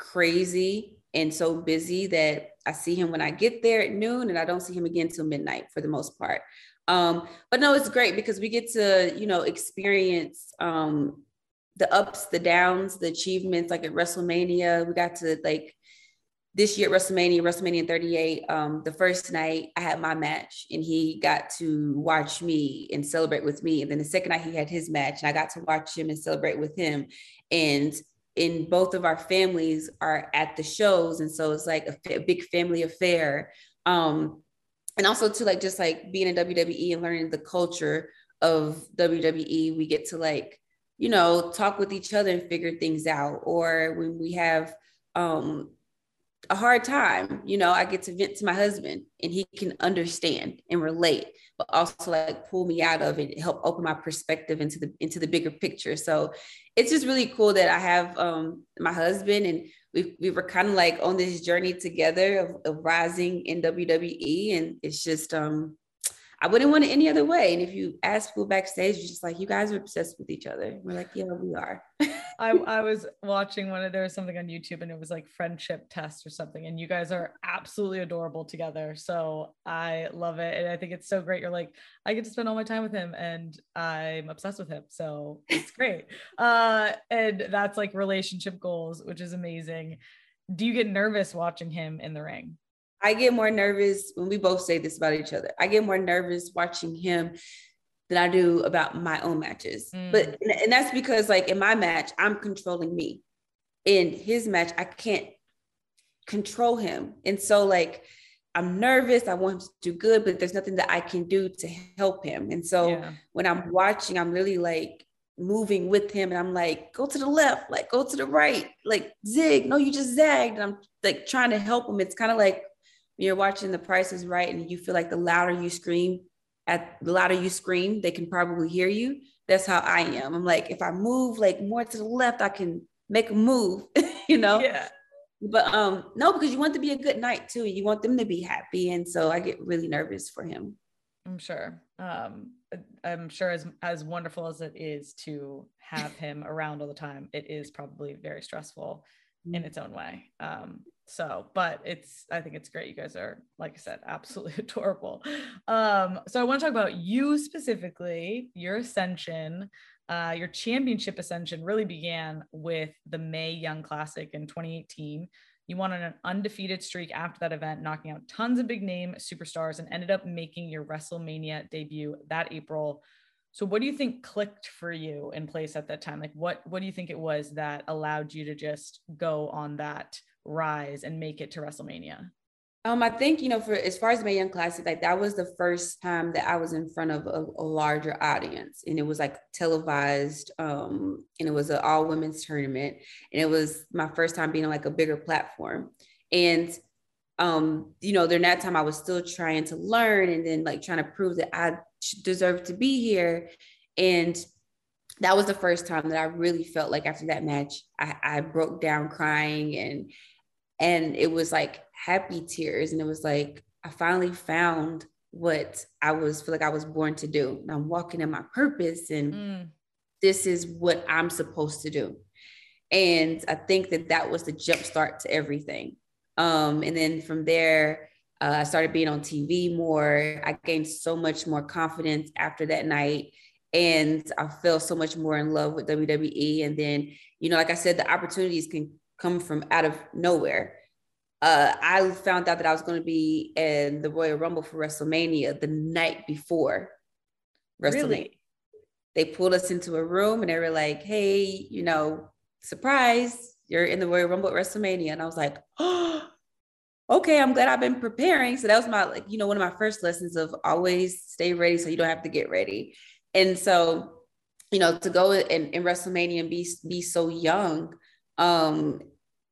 crazy and so busy that I see him when I get there at noon and I don't see him again till midnight for the most part. Um, but no, it's great because we get to, you know, experience um, the ups, the downs, the achievements. Like at WrestleMania, we got to like this year at WrestleMania, WrestleMania 38. Um, the first night I had my match, and he got to watch me and celebrate with me. And then the second night he had his match, and I got to watch him and celebrate with him. And in both of our families are at the shows, and so it's like a, a big family affair. Um, and also to like just like being in WWE and learning the culture of WWE, we get to like, you know, talk with each other and figure things out. Or when we have um a hard time, you know, I get to vent to my husband and he can understand and relate, but also like pull me out of it, help open my perspective into the into the bigger picture. So it's just really cool that I have um my husband and we, we were kind of like on this journey together of, of rising in WWE. And it's just, um, I wouldn't want it any other way. And if you ask people backstage, you're just like, you guys are obsessed with each other. We're like, yeah, we are. I, I was watching one of there was something on YouTube and it was like friendship test or something. And you guys are absolutely adorable together. So I love it. And I think it's so great. You're like, I get to spend all my time with him and I'm obsessed with him. So it's great. uh, and that's like relationship goals, which is amazing. Do you get nervous watching him in the ring? I get more nervous when we both say this about each other. I get more nervous watching him than I do about my own matches. Mm. But and that's because like in my match, I'm controlling me. In his match, I can't control him. And so like I'm nervous, I want him to do good, but there's nothing that I can do to help him. And so yeah. when I'm watching, I'm really like moving with him and I'm like, go to the left, like go to the right, like zig. No, you just zagged. And I'm like trying to help him. It's kind of like you're watching the price is right and you feel like the louder you scream at the louder you scream they can probably hear you. That's how i am. I'm like if i move like more to the left i can make a move you know? Yeah. But um no because you want to be a good night too you want them to be happy and so i get really nervous for him. I'm sure. Um i'm sure as as wonderful as it is to have him around all the time it is probably very stressful in mm-hmm. its own way. Um so but it's i think it's great you guys are like i said absolutely adorable um so i want to talk about you specifically your ascension uh, your championship ascension really began with the Mae Young Classic in 2018. You won on an undefeated streak after that event, knocking out tons of big name superstars and ended up making your WrestleMania debut that April. So what do you think clicked for you in place at that time? Like what what do you think it was that allowed you to just go on that rise and make it to WrestleMania? Um, I think you know, for as far as Mae Young Classic, like that was the first time that I was in front of a, a larger audience, and it was like televised, um, and it was an all women's tournament, and it was my first time being on like a bigger platform, and um, you know, during that time I was still trying to learn, and then like trying to prove that I deserve to be here, and that was the first time that I really felt like after that match, I, I broke down crying and and it was like happy tears. And it was like i finally found what i was feel like i was born to do. And i'm walking in my purpose and mm. this is what i'm supposed to do. And i think that that was the jump start to everything. Um, and then from there uh, i started being on tv more. I gained so much more confidence after that night and i fell so much more in love with wwe and then you know like i said the opportunities can come from out of nowhere uh, I found out that I was going to be in the Royal Rumble for WrestleMania the night before WrestleMania. Really? They pulled us into a room and they were like, hey, you know, surprise, you're in the Royal Rumble at WrestleMania. And I was like, oh, okay, I'm glad I've been preparing. So that was my like, you know, one of my first lessons of always stay ready so you don't have to get ready. And so, you know, to go in, in WrestleMania and be be so young, um,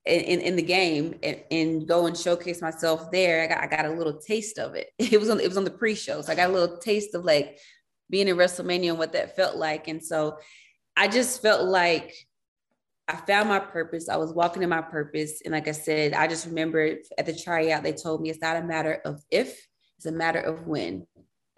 in, in the game and, and, go and showcase myself there. I got I got a little taste of it. It was on it was on the pre-show. So I got a little taste of like being in WrestleMania and what that felt like. And so I just felt like I found my purpose. I was walking in my purpose. And like I said, I just remember at the tryout, they told me it's not a matter of if, it's a matter of when.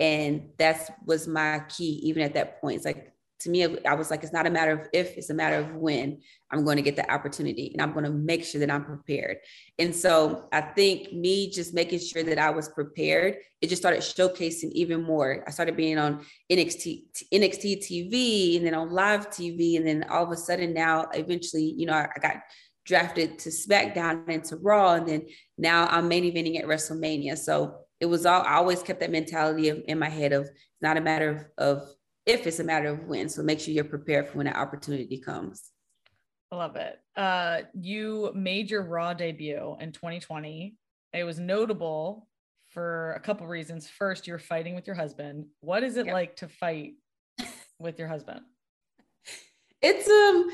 And that was my key, even at that point. It's like to me, I was like, it's not a matter of if, it's a matter of when I'm going to get the opportunity and I'm going to make sure that I'm prepared. And so I think me just making sure that I was prepared, it just started showcasing even more. I started being on NXT, NXT TV and then on live TV. And then all of a sudden now, eventually, you know, I, I got drafted to SmackDown and to Raw. And then now I'm main eventing at WrestleMania. So it was all, I always kept that mentality of, in my head of it's not a matter of, of if it's a matter of when. So make sure you're prepared for when that opportunity comes. I love it. Uh, you made your Raw debut in 2020. It was notable for a couple reasons. First, you're fighting with your husband. What is it yep. like to fight with your husband? It's um,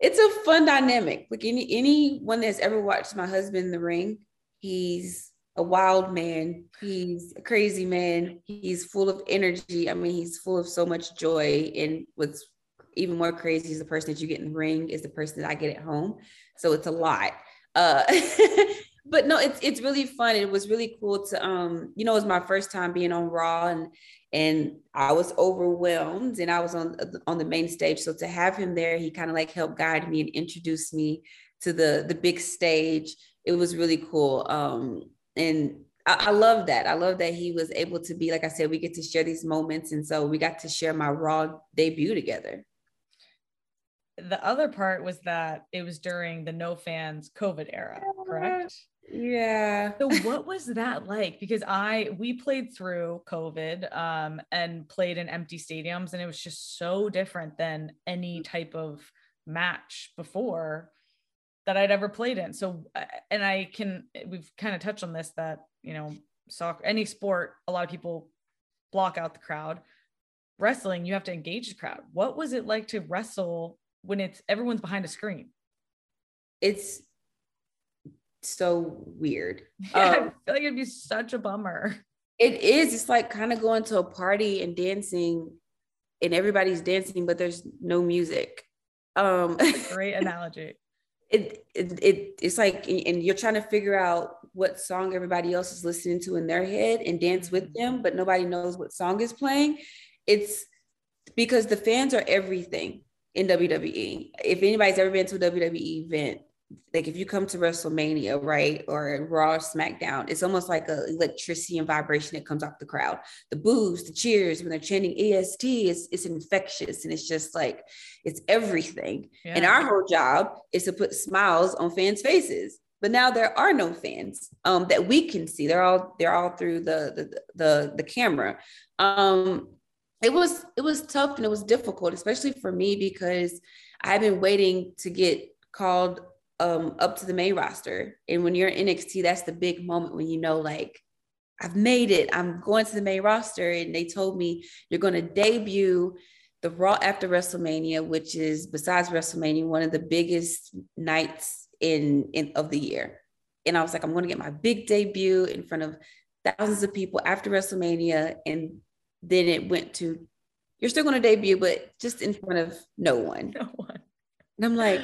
it's a fun dynamic. Like any anyone that's ever watched my husband in the ring, he's a wild man. He's a crazy man. He's full of energy. I mean, he's full of so much joy. And what's even more crazy is the person that you get in the ring is the person that I get at home. So it's a lot. Uh, but no, it's it's really fun. It was really cool to um, you know, it was my first time being on Raw and and I was overwhelmed and I was on on the main stage. So to have him there, he kind of like helped guide me and introduce me to the the big stage. It was really cool. Um, and I, I love that. I love that he was able to be, like I said, we get to share these moments. And so we got to share my raw debut together. The other part was that it was during the no fans COVID era, correct? Yeah. So what was that like? Because I we played through COVID um and played in empty stadiums and it was just so different than any type of match before that I'd ever played in. So, uh, and I can, we've kind of touched on this that, you know, soccer, any sport, a lot of people block out the crowd. Wrestling, you have to engage the crowd. What was it like to wrestle when it's everyone's behind a screen? It's so weird. Yeah, um, I feel like it'd be such a bummer. It is. It's like kind of going to a party and dancing, and everybody's dancing, but there's no music. Um, great analogy it, it, it it's like and you're trying to figure out what song everybody else is listening to in their head and dance with mm-hmm. them but nobody knows what song is playing it's because the fans are everything in WWE if anybody's ever been to a WWE event like if you come to WrestleMania, right, or Raw, or SmackDown, it's almost like a electricity and vibration that comes off the crowd. The boos, the cheers when they're chanting EST, it's, it's infectious and it's just like it's everything. Yeah. And our whole job is to put smiles on fans' faces. But now there are no fans um, that we can see. They're all they're all through the the the, the camera. Um, it was it was tough and it was difficult, especially for me because I've been waiting to get called um, up to the main roster. And when you're in NXT, that's the big moment when you know, like, I've made it. I'm going to the main roster. And they told me you're going to debut the Raw after WrestleMania, which is besides WrestleMania, one of the biggest nights in, in of the year. And I was like, I'm going to get my big debut in front of thousands of people after WrestleMania. And then it went to, you're still going to debut, but just in front of no one. No one. And I'm like,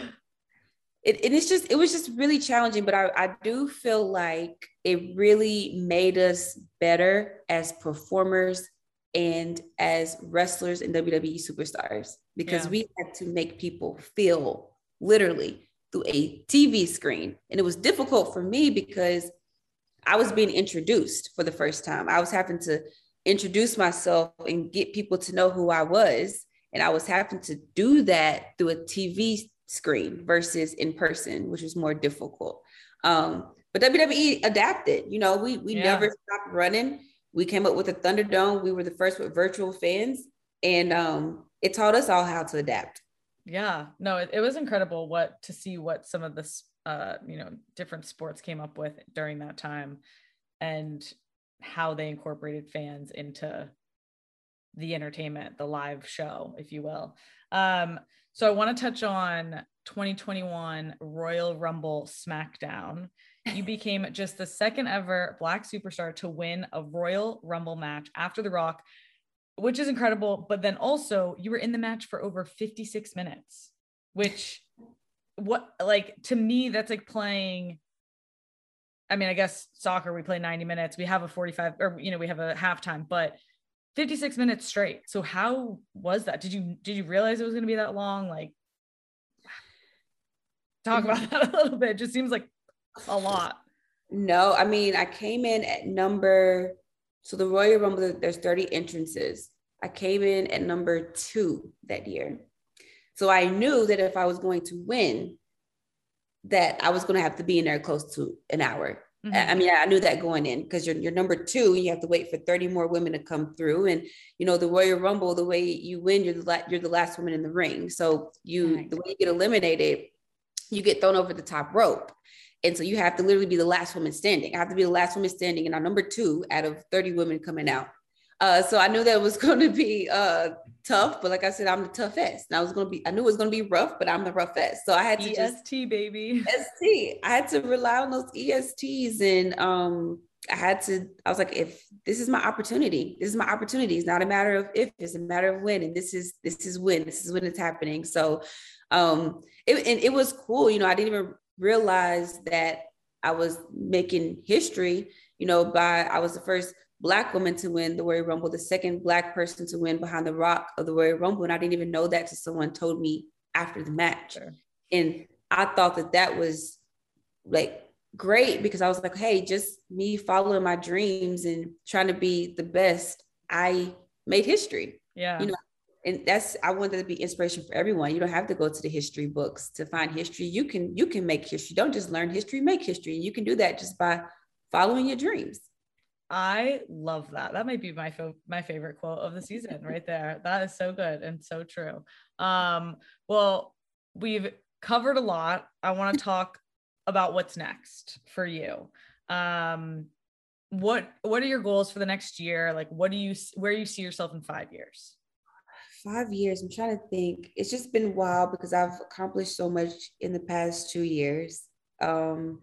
it, it is just it was just really challenging but I, I do feel like it really made us better as performers and as wrestlers and WWE superstars because yeah. we had to make people feel literally through a TV screen. And it was difficult for me because I was being introduced for the first time. I was having to introduce myself and get people to know who I was. And I was having to do that through a TV screen versus in person, which was more difficult. Um, but WWE adapted. You know, we we yeah. never stopped running. We came up with a Thunderdome. We were the first with virtual fans, and um, it taught us all how to adapt. Yeah, no, it, it was incredible what to see what some of the uh, you know, different sports came up with during that time and how they incorporated fans into the entertainment, the live show, if you will. Um, so I want to touch on 2021 Royal Rumble SmackDown. You became just the second ever Black superstar to win a Royal Rumble match after The Rock, which is incredible. But then also, you were in the match for over 56 minutes, which, what, like, to me, that's like playing. I mean, I guess soccer, we play 90 minutes. We have a 45, or, you know, we have a halftime, but 56 minutes straight. So how was that? Did you did you realize it was going to be that long? Like talk about mm-hmm. that a little bit. It just seems like a lot. No, I mean, I came in at number so the Royal Rumble there's 30 entrances. I came in at number 2 that year. So I knew that if I was going to win that I was going to have to be in there close to an hour. Mm-hmm. I mean, I knew that going in because you're, you're number two, you have to wait for 30 more women to come through. And, you know, the Royal Rumble, the way you win, you're the, la- you're the last woman in the ring. So you, right. the way you get eliminated, you get thrown over the top rope. And so you have to literally be the last woman standing. I have to be the last woman standing and I'm number two out of 30 women coming out. Uh, so I knew that was going to be uh, tough, but like I said, I'm the toughest. And I was going to be, I knew it was going to be rough, but I'm the roughest. So I had to EST, just baby. ST. I had to rely on those ESTs, and um, I had to. I was like, if this is my opportunity, this is my opportunity. It's not a matter of if, it's a matter of when, and this is this is when. This is when it's happening. So, um, it, and it was cool. You know, I didn't even realize that I was making history. You know, by I was the first black woman to win the Royal Rumble, the second black person to win behind the rock of the Royal Rumble. And I didn't even know that till someone told me after the match. Sure. And I thought that that was like great because I was like, hey, just me following my dreams and trying to be the best, I made history. Yeah. You know, and that's I wanted to be inspiration for everyone. You don't have to go to the history books to find history. You can you can make history. Don't just learn history, make history. And you can do that just by following your dreams. I love that. That might be my fo- my favorite quote of the season right there. That is so good and so true. Um, well, we've covered a lot. I want to talk about what's next for you. Um, what what are your goals for the next year? Like, what do you where do you see yourself in five years? Five years. I'm trying to think. It's just been wild because I've accomplished so much in the past two years. Um,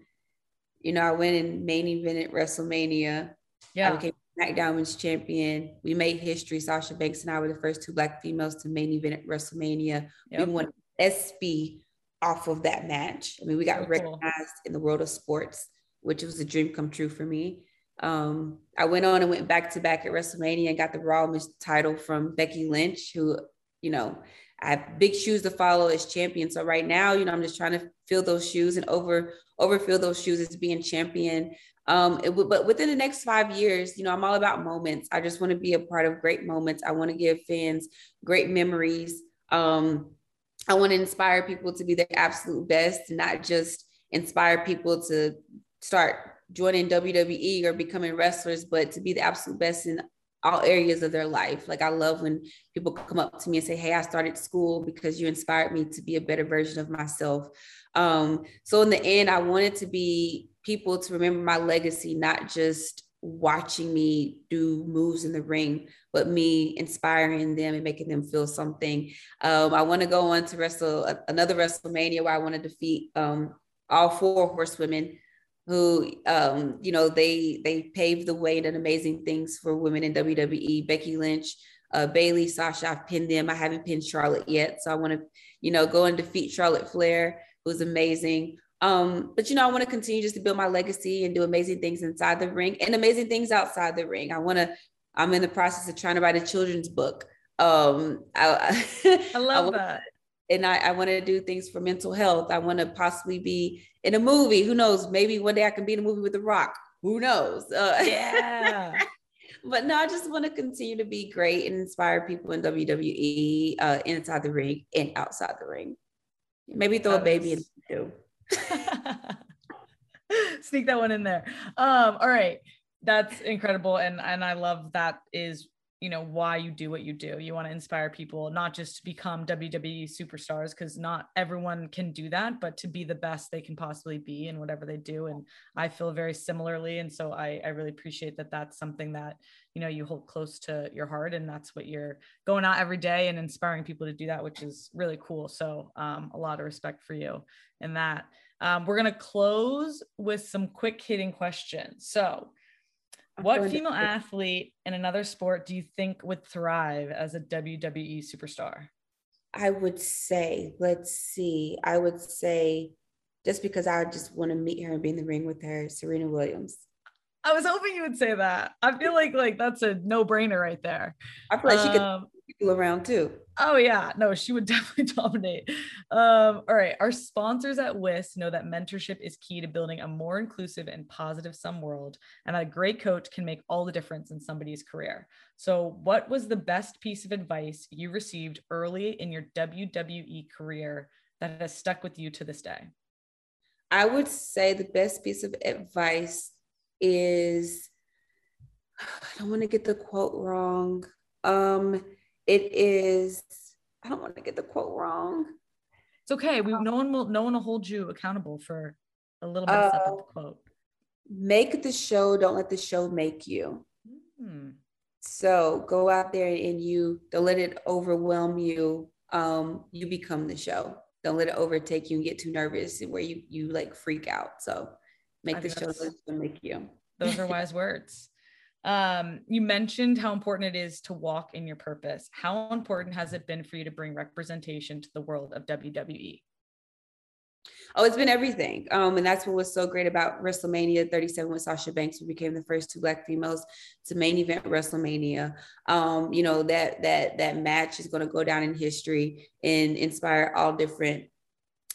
you know, I went and main evented WrestleMania yeah. I became SmackDown Women's Champion. We made history. Sasha Banks and I were the first two Black females to main event at WrestleMania. Yep. We won ESPY off of that match. I mean, we got so recognized cool. in the world of sports, which was a dream come true for me. Um, I went on and went back to back at WrestleMania and got the Raw Women's title from Becky Lynch, who, you know, I have big shoes to follow as champion. So right now, you know, I'm just trying to fill those shoes and over overfill those shoes as being champion. Um, it, but within the next five years, you know, I'm all about moments. I just want to be a part of great moments. I want to give fans great memories. Um, I want to inspire people to be their absolute best, not just inspire people to start joining WWE or becoming wrestlers, but to be the absolute best in all areas of their life. Like I love when people come up to me and say, "Hey, I started school because you inspired me to be a better version of myself." Um, so in the end, I wanted to be people to remember my legacy, not just watching me do moves in the ring, but me inspiring them and making them feel something. Um, I want to go on to wrestle another WrestleMania where I want to defeat um, all four horsewomen who um, you know they they paved the way and done amazing things for women in WWE. Becky Lynch, uh, Bayley, Sasha, I've pinned them. I haven't pinned Charlotte yet, so I want to you know go and defeat Charlotte Flair, who's amazing. Um, but you know, I want to continue just to build my legacy and do amazing things inside the ring and amazing things outside the ring. I want to. I'm in the process of trying to write a children's book. Um, I, I love I wanna, that. And I, I want to do things for mental health. I want to possibly be in a movie. Who knows? Maybe one day I can be in a movie with The Rock. Who knows? Uh, yeah. but no, I just want to continue to be great and inspire people in WWE, uh, inside the ring and outside the ring. Maybe throw a baby in too. Sneak that one in there. Um, all right. That's incredible. And and I love that is you know why you do what you do. You want to inspire people not just to become wwe superstars because not everyone can do that but to be the best they can possibly be in whatever they do and i feel very similarly and so i, I really appreciate that that's something that you know you hold close to your heart and that's what you're going out every day and inspiring people to do that which is really cool so um, a lot of respect for you in that. Um, we're going to close with some quick hitting questions. So what female athlete in another sport do you think would thrive as a WWE superstar? I would say, let's see, I would say just because I just want to meet her and be in the ring with her, Serena Williams. I was hoping you would say that. I feel like like that's a no brainer right there. I feel like um, she could um, people around too. Oh yeah, no, she would definitely dominate. Um, all right, our sponsors at WIS know that mentorship is key to building a more inclusive and positive sum world, and that a great coach can make all the difference in somebody's career. So, what was the best piece of advice you received early in your WWE career that has stuck with you to this day? I would say the best piece of advice is I don't want to get the quote wrong. Um, it is i don't want to get the quote wrong. It's okay. We um, no one will no one will hold you accountable for a little bit uh, of the quote. Make the show don't let the show make you. Hmm. so go out there and you don't let it overwhelm you. Um you become the show. Don't let it overtake you and get too nervous where you you like freak out. So make I the show make you. Those are wise words um, you mentioned how important it is to walk in your purpose. How important has it been for you to bring representation to the world of WWE? Oh, it's been everything. Um, and that's what was so great about WrestleMania 37 with Sasha Banks. We became the first two black females to main event WrestleMania. Um, you know, that that that match is going to go down in history and inspire all different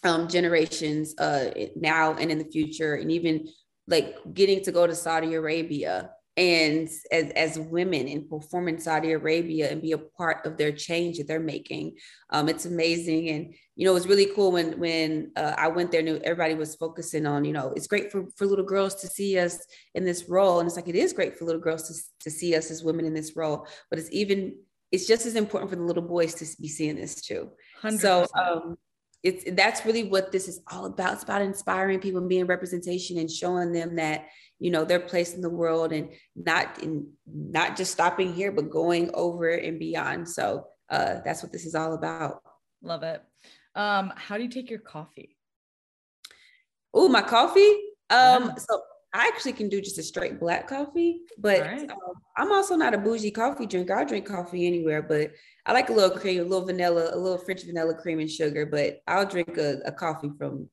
um, generations uh, now and in the future. And even like getting to go to Saudi Arabia and as, as women and perform in Saudi Arabia and be a part of their change that they're making. Um, it's amazing. And, you know, it was really cool when, when uh, I went there, knew everybody was focusing on, you know, it's great for, for little girls to see us in this role. And it's like, it is great for little girls to, to see us as women in this role, but it's even, it's just as important for the little boys to be seeing this too. 100%. So, um, it's that's really what this is all about. It's about inspiring people and being representation and showing them that you know their place in the world and not in not just stopping here but going over and beyond. So uh, that's what this is all about. Love it. Um, how do you take your coffee? Oh my coffee? Um, so I actually can do just a straight black coffee, but right. um, I'm also not a bougie coffee drinker. I drink coffee anywhere, but I like a little cream, a little vanilla, a little French vanilla cream and sugar. But I'll drink a, a coffee from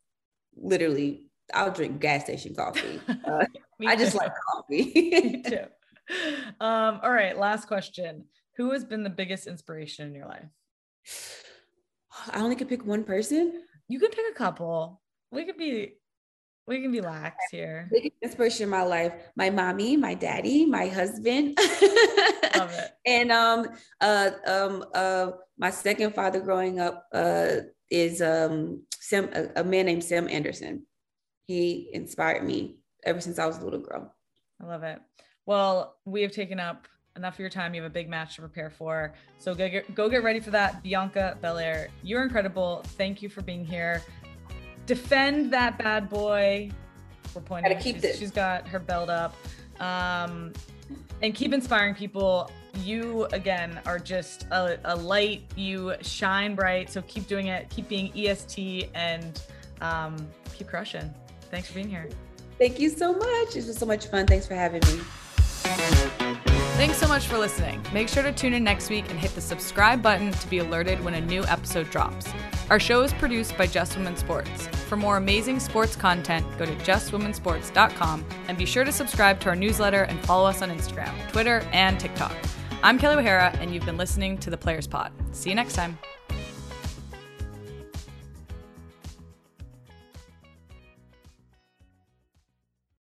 literally I'll drink gas station coffee. Uh, I just like coffee. Me too. Um, all right, last question. Who has been the biggest inspiration in your life? I only could pick one person. You could pick a couple. We could be we can be lax here. Biggest inspiration in my life: my mommy, my daddy, my husband, Love it. and um uh um uh my second father growing up uh is um Sam a, a man named Sam Anderson he inspired me ever since I was a little girl. I love it. Well, we have taken up enough of your time. You have a big match to prepare for. So go get, go get ready for that. Bianca Belair, you're incredible. Thank you for being here. Defend that bad boy. We're pointing. Gotta keep she's, this. she's got her belt up. Um, and keep inspiring people. You again are just a, a light. You shine bright. So keep doing it. Keep being EST and um, keep crushing. Thanks for being here. Thank you so much. It was so much fun. Thanks for having me. Thanks so much for listening. Make sure to tune in next week and hit the subscribe button to be alerted when a new episode drops. Our show is produced by Just Women Sports. For more amazing sports content, go to justwomensports.com and be sure to subscribe to our newsletter and follow us on Instagram, Twitter, and TikTok. I'm Kelly O'Hara, and you've been listening to the Players Pod. See you next time.